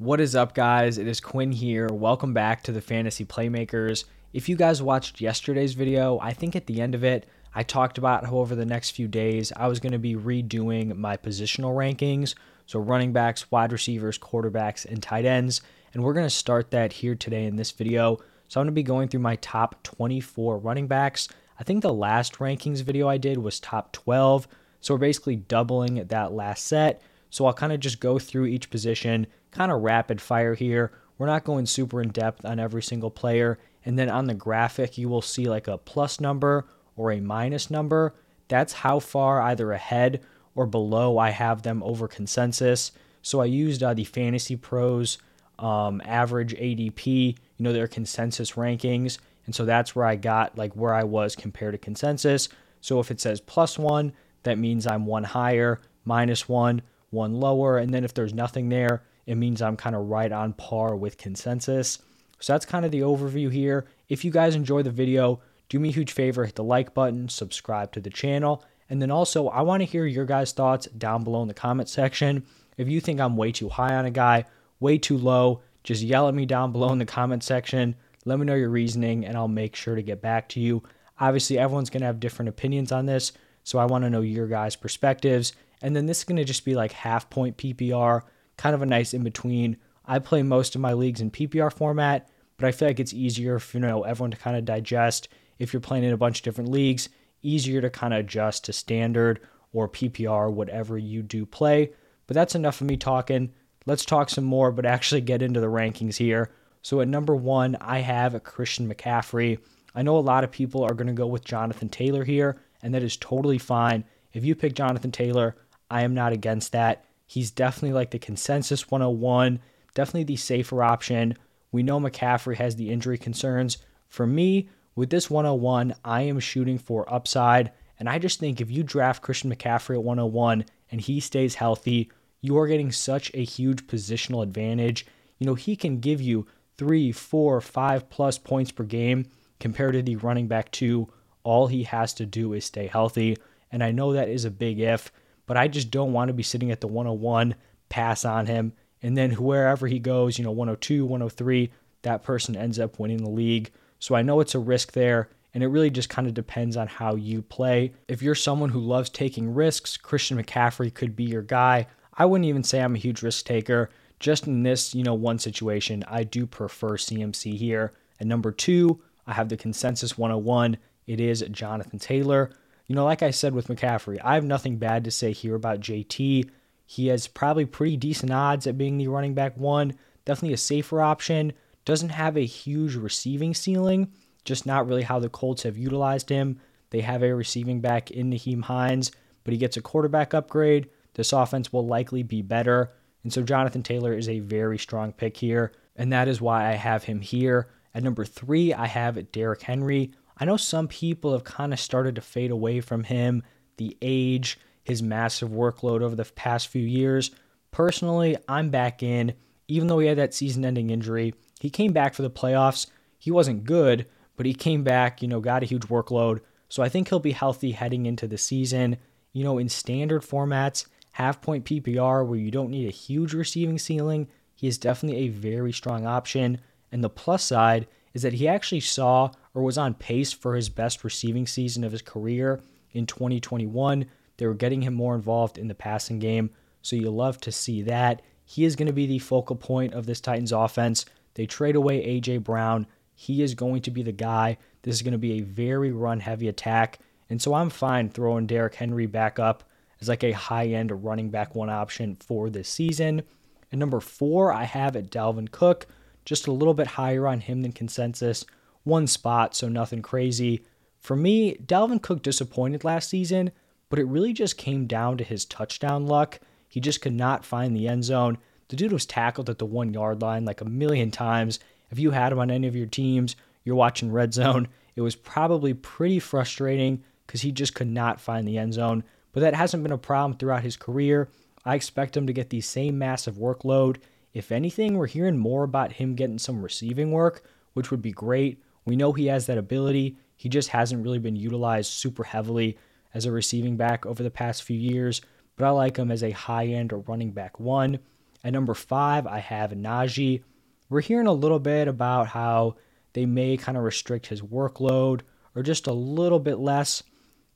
What is up, guys? It is Quinn here. Welcome back to the Fantasy Playmakers. If you guys watched yesterday's video, I think at the end of it, I talked about how over the next few days I was going to be redoing my positional rankings. So, running backs, wide receivers, quarterbacks, and tight ends. And we're going to start that here today in this video. So, I'm going to be going through my top 24 running backs. I think the last rankings video I did was top 12. So, we're basically doubling that last set. So, I'll kind of just go through each position, kind of rapid fire here. We're not going super in depth on every single player. And then on the graphic, you will see like a plus number or a minus number, that's how far either ahead or below I have them over consensus. So I used uh, the Fantasy Pros um, average ADP, you know, their consensus rankings. And so that's where I got like where I was compared to consensus. So if it says plus one, that means I'm one higher, minus one, one lower. And then if there's nothing there, it means I'm kind of right on par with consensus. So that's kind of the overview here. If you guys enjoy the video, do me a huge favor, hit the like button, subscribe to the channel, and then also I want to hear your guys' thoughts down below in the comment section. If you think I'm way too high on a guy, way too low, just yell at me down below in the comment section. Let me know your reasoning, and I'll make sure to get back to you. Obviously, everyone's going to have different opinions on this, so I want to know your guys' perspectives. And then this is going to just be like half point PPR, kind of a nice in between. I play most of my leagues in PPR format, but I feel like it's easier for you know everyone to kind of digest if you're playing in a bunch of different leagues, easier to kind of adjust to standard or PPR, whatever you do play. But that's enough of me talking. Let's talk some more, but actually get into the rankings here. So at number one, I have Christian McCaffrey. I know a lot of people are going to go with Jonathan Taylor here, and that is totally fine. If you pick Jonathan Taylor, I am not against that. He's definitely like the consensus 101, definitely the safer option. We know McCaffrey has the injury concerns. For me, with this 101, I am shooting for upside. And I just think if you draft Christian McCaffrey at 101 and he stays healthy, you are getting such a huge positional advantage. You know, he can give you three, four, five plus points per game compared to the running back two. All he has to do is stay healthy. And I know that is a big if, but I just don't want to be sitting at the 101, pass on him, and then wherever he goes, you know, 102, 103, that person ends up winning the league. So I know it's a risk there, and it really just kind of depends on how you play. If you're someone who loves taking risks, Christian McCaffrey could be your guy. I wouldn't even say I'm a huge risk taker. Just in this, you know, one situation, I do prefer CMC here. And number two, I have the consensus 101. It is Jonathan Taylor. You know, like I said with McCaffrey, I have nothing bad to say here about JT. He has probably pretty decent odds at being the running back one, definitely a safer option. Doesn't have a huge receiving ceiling, just not really how the Colts have utilized him. They have a receiving back in Nyheim Hines, but he gets a quarterback upgrade. This offense will likely be better. And so Jonathan Taylor is a very strong pick here. And that is why I have him here. At number three, I have Derrick Henry. I know some people have kind of started to fade away from him, the age, his massive workload over the past few years. Personally, I'm back in, even though he had that season ending injury. He came back for the playoffs. He wasn't good, but he came back, you know, got a huge workload. So I think he'll be healthy heading into the season. You know, in standard formats, half point PPR where you don't need a huge receiving ceiling, he is definitely a very strong option. And the plus side is that he actually saw or was on pace for his best receiving season of his career in 2021. They were getting him more involved in the passing game, so you love to see that. He is going to be the focal point of this Titans offense. They trade away A.J. Brown. He is going to be the guy. This is going to be a very run heavy attack. And so I'm fine throwing Derrick Henry back up as like a high end running back one option for this season. And number four, I have at Dalvin Cook, just a little bit higher on him than consensus. One spot, so nothing crazy. For me, Dalvin Cook disappointed last season, but it really just came down to his touchdown luck. He just could not find the end zone. The dude was tackled at the one yard line like a million times. If you had him on any of your teams, you're watching red zone. It was probably pretty frustrating because he just could not find the end zone. But that hasn't been a problem throughout his career. I expect him to get the same massive workload. If anything, we're hearing more about him getting some receiving work, which would be great. We know he has that ability. He just hasn't really been utilized super heavily as a receiving back over the past few years, but I like him as a high end or running back one. At number five, I have Najee. We're hearing a little bit about how they may kind of restrict his workload or just a little bit less.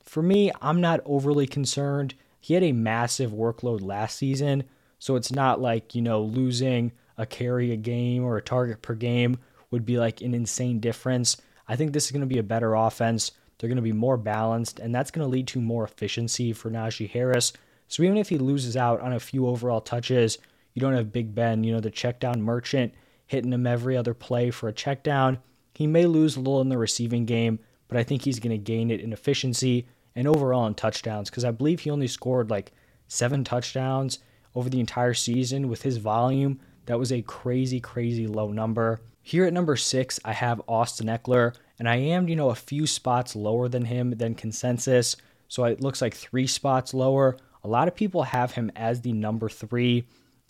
For me, I'm not overly concerned. He had a massive workload last season, so it's not like, you know, losing a carry a game or a target per game would be like an insane difference. I think this is going to be a better offense. They're going to be more balanced, and that's going to lead to more efficiency for Najee Harris. So even if he loses out on a few overall touches, you don't have Big Ben, you know, the check down merchant hitting him every other play for a check down. He may lose a little in the receiving game, but I think he's going to gain it in efficiency and overall in touchdowns because I believe he only scored like seven touchdowns over the entire season with his volume. That was a crazy, crazy low number. Here at number six, I have Austin Ekeler, and I am, you know, a few spots lower than him than consensus. So it looks like three spots lower. A lot of people have him as the number three.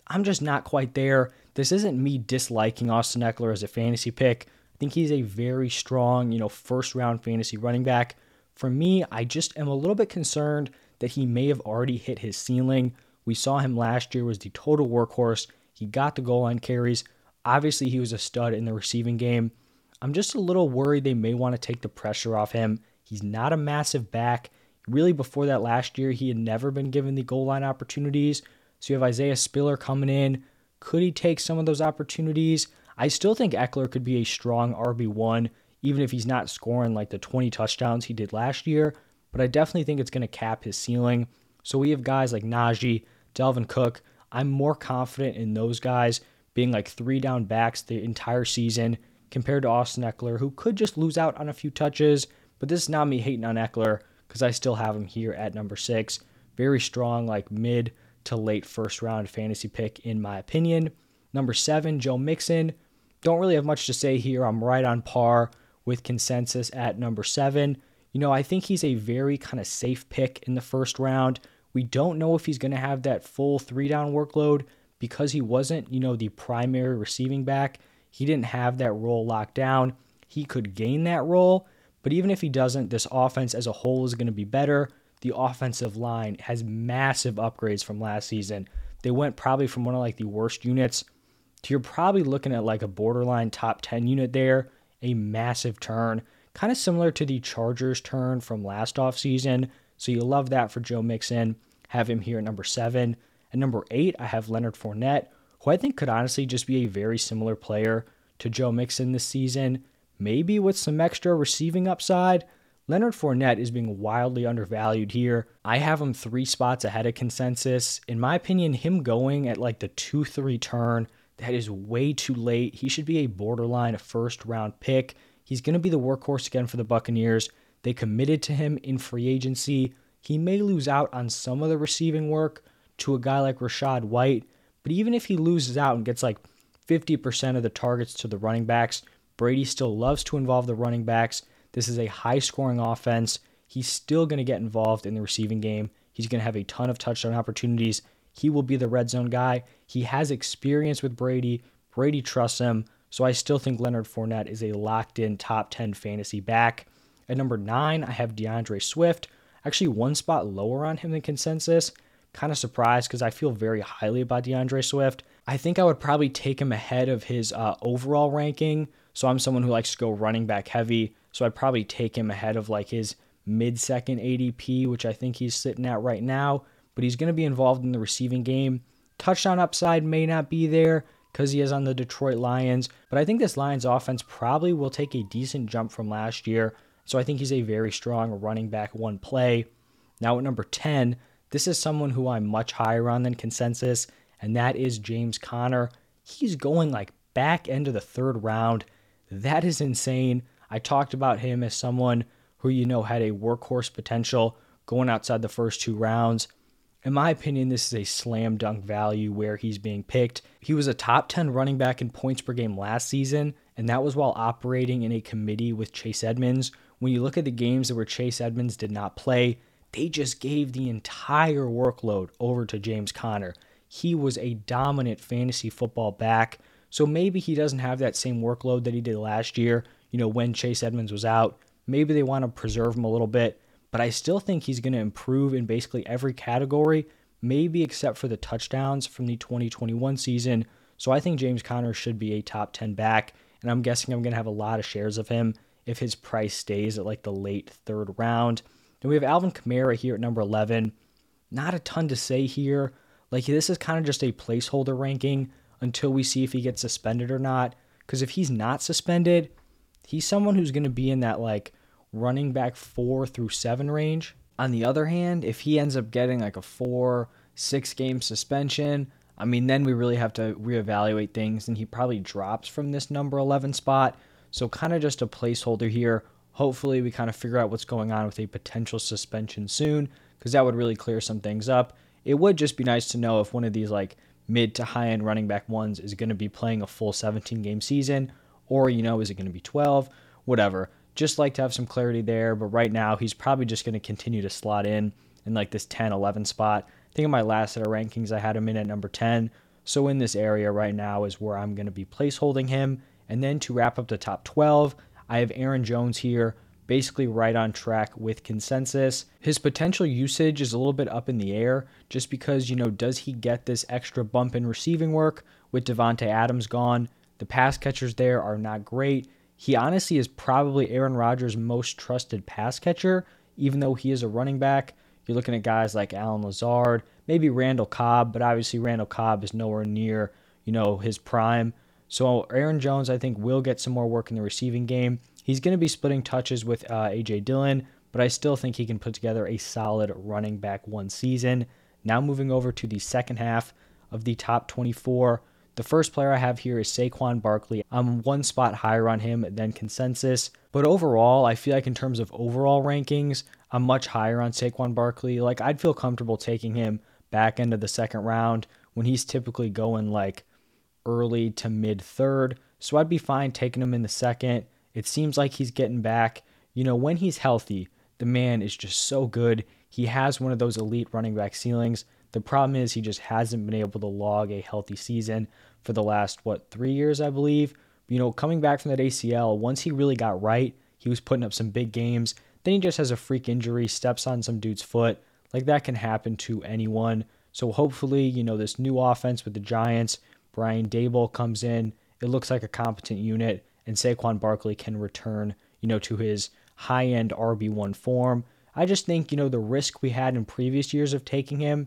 I'm just not quite there. This isn't me disliking Austin Ekeler as a fantasy pick. I think he's a very strong, you know, first round fantasy running back. For me, I just am a little bit concerned that he may have already hit his ceiling. We saw him last year was the total workhorse. He got the goal line carries. Obviously, he was a stud in the receiving game. I'm just a little worried they may want to take the pressure off him. He's not a massive back. Really, before that last year, he had never been given the goal line opportunities. So you have Isaiah Spiller coming in. Could he take some of those opportunities? I still think Ekeler could be a strong RB1, even if he's not scoring like the 20 touchdowns he did last year. But I definitely think it's going to cap his ceiling. So we have guys like Najee, Dalvin Cook. I'm more confident in those guys being like three down backs the entire season compared to Austin Ekeler, who could just lose out on a few touches. But this is not me hating on Ekeler because I still have him here at number six. Very strong, like mid to late first round fantasy pick, in my opinion. Number seven, Joe Mixon. Don't really have much to say here. I'm right on par with consensus at number seven. You know, I think he's a very kind of safe pick in the first round. We don't know if he's going to have that full three down workload because he wasn't, you know, the primary receiving back. He didn't have that role locked down. He could gain that role, but even if he doesn't, this offense as a whole is going to be better. The offensive line has massive upgrades from last season. They went probably from one of like the worst units to you're probably looking at like a borderline top 10 unit there, a massive turn, kind of similar to the Chargers turn from last offseason. So you love that for Joe Mixon. Have him here at number seven. At number eight, I have Leonard Fournette, who I think could honestly just be a very similar player to Joe Mixon this season, maybe with some extra receiving upside. Leonard Fournette is being wildly undervalued here. I have him three spots ahead of consensus. In my opinion, him going at like the 2 3 turn, that is way too late. He should be a borderline first round pick. He's going to be the workhorse again for the Buccaneers. They committed to him in free agency. He may lose out on some of the receiving work to a guy like Rachaad White, but even if he loses out and gets like 50% of the targets to the running backs, Brady still loves to involve the running backs. This is a high scoring offense. He's still going to get involved in the receiving game. He's going to have a ton of touchdown opportunities. He will be the red zone guy. He has experience with Brady. Brady trusts him. So I still think Leonard Fournette is a locked in top 10 fantasy back. At number nine, I have D'Andre Swift. Actually, one spot lower on him than consensus. Kind of surprised because I feel very highly about D'Andre Swift. I think I would probably take him ahead of his uh, overall ranking. So I'm someone who likes to go running back heavy. So I'd probably take him ahead of like his mid second ADP, which I think he's sitting at right now. But he's going to be involved in the receiving game. Touchdown upside may not be there because he is on the Detroit Lions. But I think this Lions offense probably will take a decent jump from last year. So I think he's a very strong running back one play. Now at number 10, this is someone who I'm much higher on than consensus, and that is James Conner. He's going like back end of the third round. That is insane. I talked about him as someone who, you know, had a workhorse potential going outside the first two rounds. In my opinion, this is a slam dunk value where he's being picked. He was a top 10 running back in points per game last season, and that was while operating in a committee with Chase Edmonds. When you look at the games that where Chase Edmonds did not play, they just gave the entire workload over to James Conner. He was a dominant fantasy football back. So maybe he doesn't have that same workload that he did last year, you know, when Chase Edmonds was out. Maybe they want to preserve him a little bit, but I still think he's going to improve in basically every category. maybe except for the touchdowns from the 2021 season. So I think James Conner should be a top 10 back, and I'm guessing I'm going to have a lot of shares of him if his price stays at like the late third round. Then we have Alvin Kamara here at number 11. Not a ton to say here. Like, this is kind of just a placeholder ranking until we see if he gets suspended or not. Because if he's not suspended, he's someone who's going to be in that like running back four through seven range. On the other hand, if he ends up getting like a four, six game suspension, I mean, then we really have to reevaluate things, and he probably drops from this number 11 spot. So, kind of just a placeholder here. Hopefully, we kind of figure out what's going on with a potential suspension soon, because that would really clear some things up. It would just be nice to know if one of these like mid to high end running back ones is going to be playing a full 17 game season, or, you know, is it going to be 12? Whatever. Just like to have some clarity there, but right now he's probably just going to continue to slot in in like this 10 11 spot. I think in my last set of rankings, I had him in at number 10. So in this area right now is where I'm going to be placeholding him. And then to wrap up the top 12, I have Aaron Jones here, basically right on track with consensus. His potential usage is a little bit up in the air just because, you know, does he get this extra bump in receiving work with Davante Adams gone? The pass catchers there are not great. He honestly is probably Aaron Rodgers' most trusted pass catcher, even though he is a running back. You're looking at guys like Allen Lazard, maybe Randall Cobb, but obviously Randall Cobb is nowhere near, you know, his prime. So Aaron Jones, I think, will get some more work in the receiving game. He's going to be splitting touches with uh, AJ Dillon, but I still think he can put together a solid running back one season. Now moving over to the second half of the top 24. The first player I have here is Saquon Barkley. I'm one spot higher on him than consensus, but overall, I feel like in terms of overall rankings, I'm much higher on Saquon Barkley. Like, I'd feel comfortable taking him back into the second round when he's typically going like early to mid third. So I'd be fine taking him in the second. It seems like he's getting back. You know, when he's healthy, the man is just so good. He has one of those elite running back ceilings. The problem is he just hasn't been able to log a healthy season for the last, what, three years, I believe. You know, coming back from that ACL, once he really got right, he was putting up some big games. Then he just has a freak injury, steps on some dude's foot. Like that can happen to anyone. So hopefully, you know, this new offense with the Giants, Brian Daboll comes in. It looks like a competent unit, and Saquon Barkley can return, you know, to his high end RB1 form. I just think, you know, the risk we had in previous years of taking him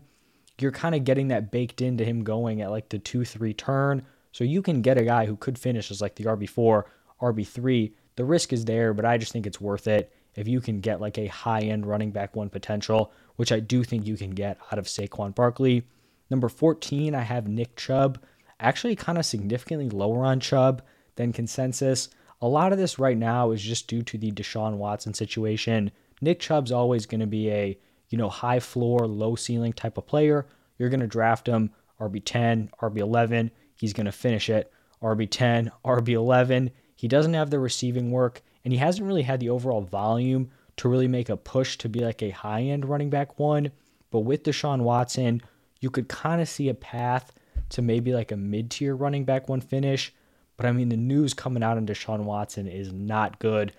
you're kind of getting that baked into him going at like the 2 3 turn. So you can get a guy who could finish as like the RB4, RB3. The risk is there, but I just think it's worth it if you can get like a high end running back one potential, which I do think you can get out of Saquon Barkley. Number 14, I have Nick Chubb. Actually, kind of significantly lower on Chubb than consensus. A lot of this right now is just due to the Deshaun Watson situation. Nick Chubb's always going to be a you know, high floor, low ceiling type of player, you're going to draft him RB10, RB11. He's going to finish it RB10, RB11. He doesn't have the receiving work, and he hasn't really had the overall volume to really make a push to be like a high end running back one. But with Deshaun Watson, you could kind of see a path to maybe like a mid tier running back one finish. But I mean, the news coming out on Deshaun Watson is not good.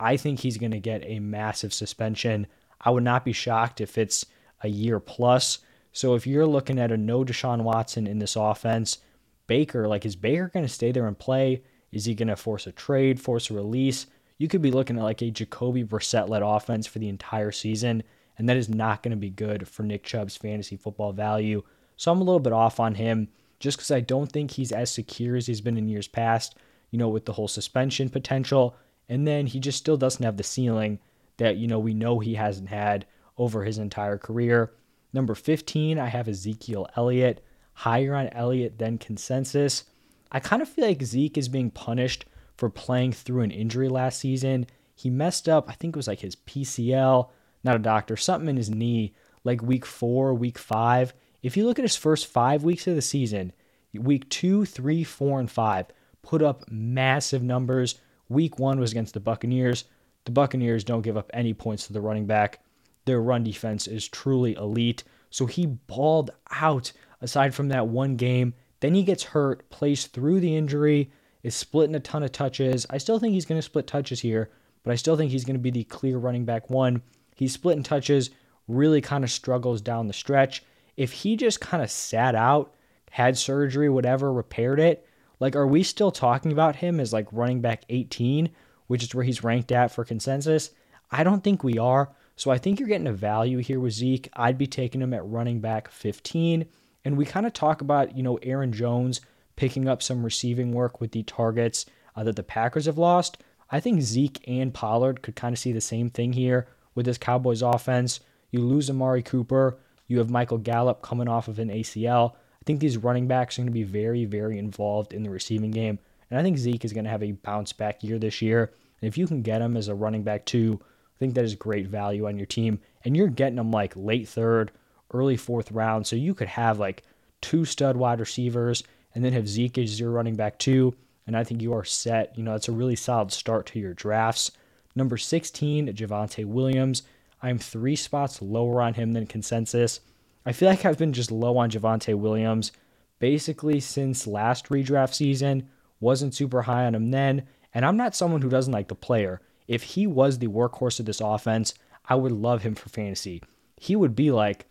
I think he's going to get a massive suspension. I would not be shocked if it's a year plus. So if you're looking at a no Deshaun Watson in this offense, Baker, like is Baker going to stay there and play? Is he going to force a trade, force a release? You could be looking at like a Jacoby Brissett led offense for the entire season, and that is not going to be good for Nick Chubb's fantasy football value. So I'm a little bit off on him just because I don't think he's as secure as he's been in years past, you know, with the whole suspension potential. And then he just still doesn't have the ceiling that you know we know he hasn't had over his entire career. Number 15, I have Ezekiel Elliott, higher on Elliott than consensus. I kind of feel like Zeke is being punished for playing through an injury last season. He messed up, I think it was like his PCL, not a doctor, something in his knee, like week four, week five. If you look at his first five weeks of the season, week two, three, four, and five, put up massive numbers. Week one was against the Buccaneers. The Buccaneers don't give up any points to the running back. Their run defense is truly elite. So he balled out aside from that one game. Then he gets hurt, plays through the injury, is splitting a ton of touches. I still think he's going to split touches here, but I still think he's going to be the clear running back one. He's splitting touches, really kind of struggles down the stretch. If he just kind of sat out, had surgery, whatever, repaired it, like, are we still talking about him as like running back 18, which is where he's ranked at for consensus? I don't think we are. So I think you're getting a value here with Zeke. I'd be taking him at running back 15. And we kind of talk about, you know, Aaron Jones picking up some receiving work with the targets uh, that the Packers have lost. I think Zeke and Pollard could kind of see the same thing here with this Cowboys offense. You lose Amari Cooper, you have Michael Gallup coming off of an ACL. I think these running backs are going to be very, very involved in the receiving game. And I think Zeke is going to have a bounce back year this year. And if you can get him as a running back two, I think that is great value on your team. And you're getting him like late third, early fourth round. So you could have like two stud wide receivers and then have Zeke as your running back two. And I think you are set. You know, it's a really solid start to your drafts. Number 16, Javonte Williams. I'm three spots lower on him than consensus. I feel like I've been just low on Javonte Williams basically since last redraft season. Wasn't super high on him then. And I'm not someone who doesn't like the player. If he was the workhorse of this offense, I would love him for fantasy. He would be like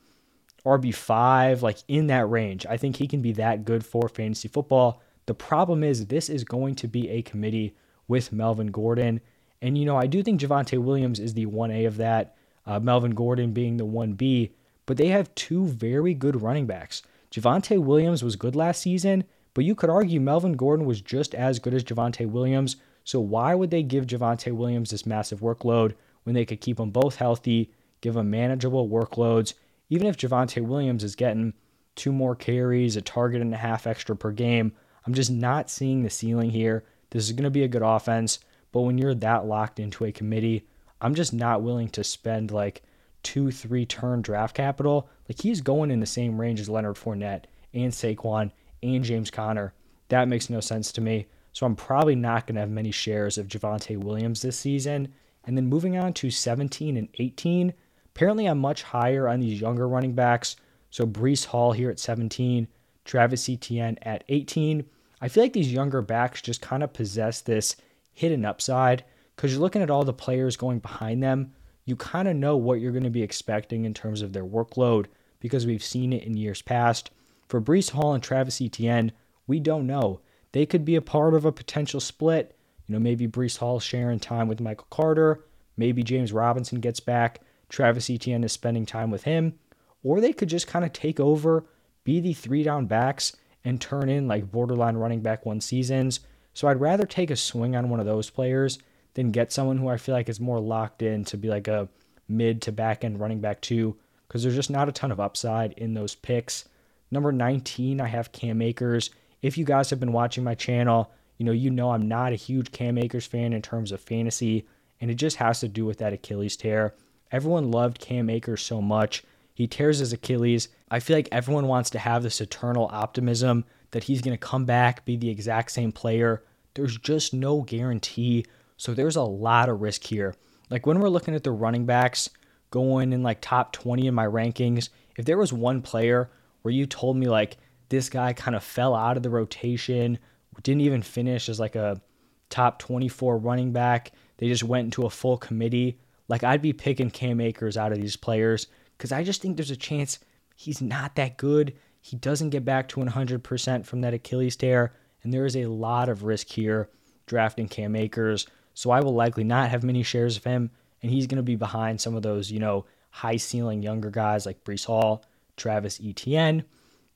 RB5, like in that range. I think he can be that good for fantasy football. The problem is, this is going to be a committee with Melvin Gordon. And, you know, I do think Javonte Williams is the 1A of that, uh, Melvin Gordon being the 1B, but they have two very good running backs. Javonte Williams was good last season, but you could argue Melvin Gordon was just as good as Javonte Williams. So why would they give Javonte Williams this massive workload when they could keep them both healthy, give them manageable workloads? Even if Javonte Williams is getting two more carries, a target and a half extra per game, I'm just not seeing the ceiling here. This is going to be a good offense, but when you're that locked into a committee, I'm just not willing to spend like two, three turn draft capital. Like he's going in the same range as Leonard Fournette and Saquon and James Conner. That makes no sense to me. So I'm probably not going to have many shares of Javonte Williams this season. And then moving on to 17 and 18, apparently I'm much higher on these younger running backs. So Breece Hall here at 17, Travis Etienne at 18. I feel like these younger backs just kind of possess this hidden upside because you're looking at all the players going behind them. You kind of know what you're going to be expecting in terms of their workload because we've seen it in years past. For Breece Hall and Travis Etienne, we don't know. They could be a part of a potential split. You know, maybe Breece Hall sharing time with Michael Carter. Maybe James Robinson gets back. Travis Etienne is spending time with him. Or they could just kind of take over, be the three down backs, and turn in like borderline running back one seasons. So I'd rather take a swing on one of those players than get someone who I feel like is more locked in to be like a mid to back end running back two, because there's just not a ton of upside in those picks. Number 19, I have Cam Akers if you guys have been watching my channel, you know, you know I'm not a huge Cam Akers fan in terms of fantasy, and it just has to do with that Achilles tear. Everyone loved Cam Akers so much. He tears his Achilles. I feel like everyone wants to have this eternal optimism that he's going to come back, be the exact same player. There's just no guarantee. So there's a lot of risk here. Like when we're looking at the running backs going in like top 20 in my rankings, if there was one player where you told me like this guy kind of fell out of the rotation, didn't even finish as like a top 24 running back. They just went into a full committee. Like I'd be picking Cam Akers out of these players because I just think there's a chance he's not that good. He doesn't get back to 100% from that Achilles tear, and there is a lot of risk here drafting Cam Akers. So I will likely not have many shares of him, and he's going to be behind some of those, you know, high ceiling younger guys like Breece Hall, Travis Etienne.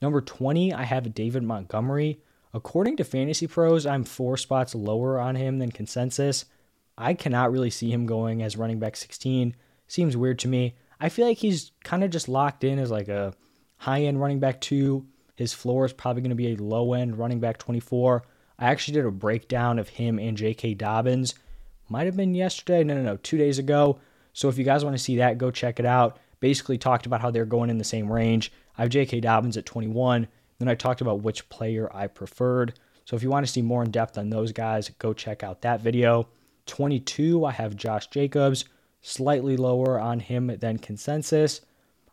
Number 20, I have David Montgomery. According to Fantasy Pros, I'm four spots lower on him than consensus. I cannot really see him going as running back 16. Seems weird to me. I feel like he's kind of just locked in as like a high end running back 2. His floor is probably going to be a low end running back 24. I actually did a breakdown of him and J.K. Dobbins. Might have been yesterday. No, no, no, two days ago. So if you guys want to see that, go check it out. Basically, talked about how they're going in the same range. I have J.K. Dobbins at 21. Then I talked about which player I preferred. So if you want to see more in depth on those guys, go check out that video. 22, I have Josh Jacobs, slightly lower on him than consensus.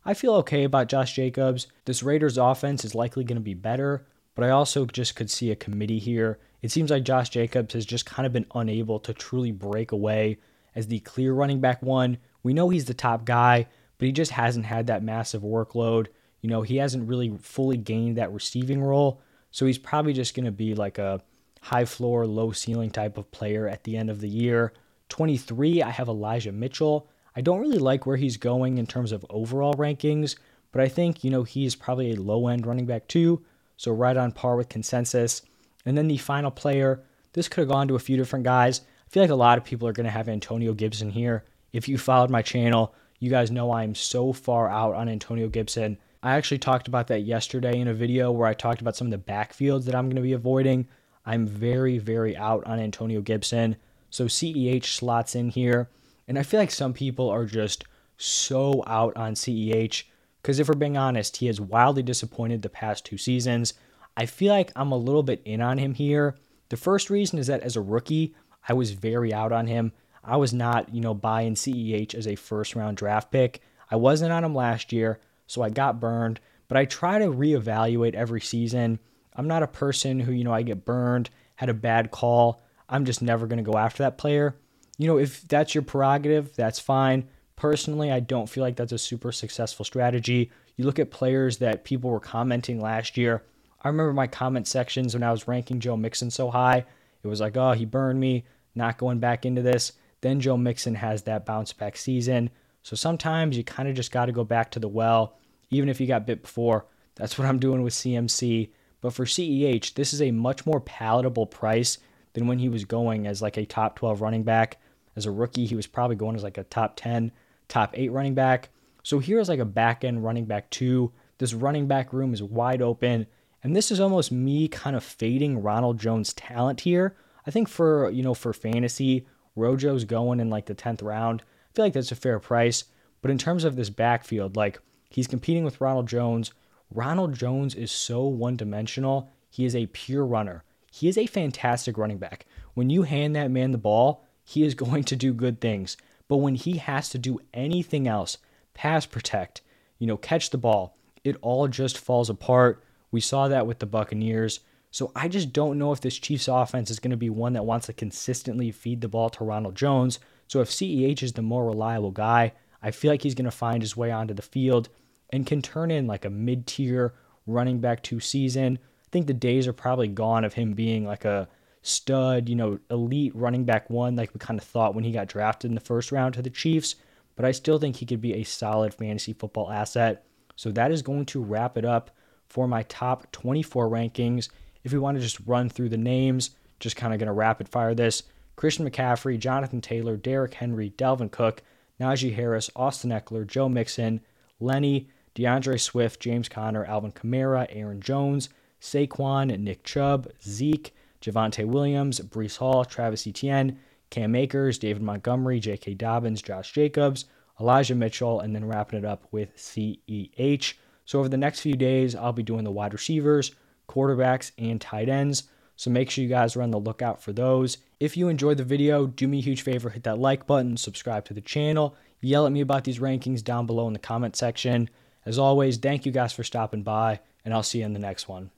I feel okay about Josh Jacobs. This Raiders offense is likely going to be better, but I also just could see a committee here. It seems like Josh Jacobs has just kind of been unable to truly break away as the clear running back one. We know he's the top guy, but he just hasn't had that massive workload You know, he hasn't really fully gained that receiving role. So he's probably just going to be like a high floor, low ceiling type of player at the end of the year. 23, I have Elijah Mitchell. I don't really like where he's going in terms of overall rankings, but I think, you know, he's probably a low end running back two. So right on par with consensus. And then the final player, this could have gone to a few different guys. I feel like a lot of people are going to have Antonio Gibson here. If you followed my channel, you guys know I'm so far out on Antonio Gibson. I actually talked about that yesterday in a video where I talked about some of the backfields that I'm going to be avoiding. I'm very, very out on Antonio Gibson. So CEH slots in here. And I feel like some people are just so out on CEH because if we're being honest, he has wildly disappointed the past two seasons. I feel like I'm a little bit in on him here. The first reason is that as a rookie, I was very out on him. I was not, you know, buying CEH as a first round draft pick. I wasn't on him last year, so I got burned, but I try to reevaluate every season. I'm not a person who, you know, I get burned, had a bad call. I'm just never going to go after that player. You know, if that's your prerogative, that's fine. Personally, I don't feel like that's a super successful strategy. You look at players that people were commenting last year. I remember my comment sections when I was ranking Joe Mixon so high. It was like, oh, he burned me, not going back into this. Then Joe Mixon has that bounce back season. So sometimes you kind of just got to go back to the well, even if you got bit before. That's what I'm doing with CMC. But for CEH, this is a much more palatable price than when he was going as like a top 12 running back. As a rookie, he was probably going as like a top 10, top 8 running back. So here's like a back end running back two. This running back room is wide open. And this is almost me kind of fading Ronald Jones' talent here. I think for, you know, for fantasy, Rojo's going in like the 10th round. I feel like that's a fair price. But in terms of this backfield, like he's competing with Ronald Jones. Ronald Jones is so one dimensional. He is a pure runner. He is a fantastic running back. When you hand that man the ball, he is going to do good things. But when he has to do anything else, pass protect, you know, catch the ball, it all just falls apart. We saw that with the Buccaneers. So I just don't know if this Chiefs offense is going to be one that wants to consistently feed the ball to Ronald Jones. So if CEH is the more reliable guy, I feel like he's going to find his way onto the field and can turn in like a mid tier running back two season. I think the days are probably gone of him being like a stud, you know, elite running back one, like we kind of thought when he got drafted in the first round to the Chiefs. But I still think he could be a solid fantasy football asset. So that is going to wrap it up for my top 24 rankings. If we want to just run through the names, just kind of going to rapid fire this Christian McCaffrey, Jonathan Taylor, Derrick Henry, Dalvin Cook, Najee Harris, Austin Ekeler, Joe Mixon, Lenny, D'Andre Swift, James Conner, Alvin Kamara, Aaron Jones, Saquon, Nick Chubb, Zeke, Javonte Williams, Breece Hall, Travis Etienne, Cam Akers, David Montgomery, J.K. Dobbins, Josh Jacobs, Elijah Mitchell, and then wrapping it up with CEH. So over the next few days, I'll be doing the wide receivers, quarterbacks, and tight ends. So make sure you guys are on the lookout for those. If you enjoyed the video, do me a huge favor, hit that like button, subscribe to the channel, yell at me about these rankings down below in the comment section. As always, thank you guys for stopping by, and I'll see you in the next one.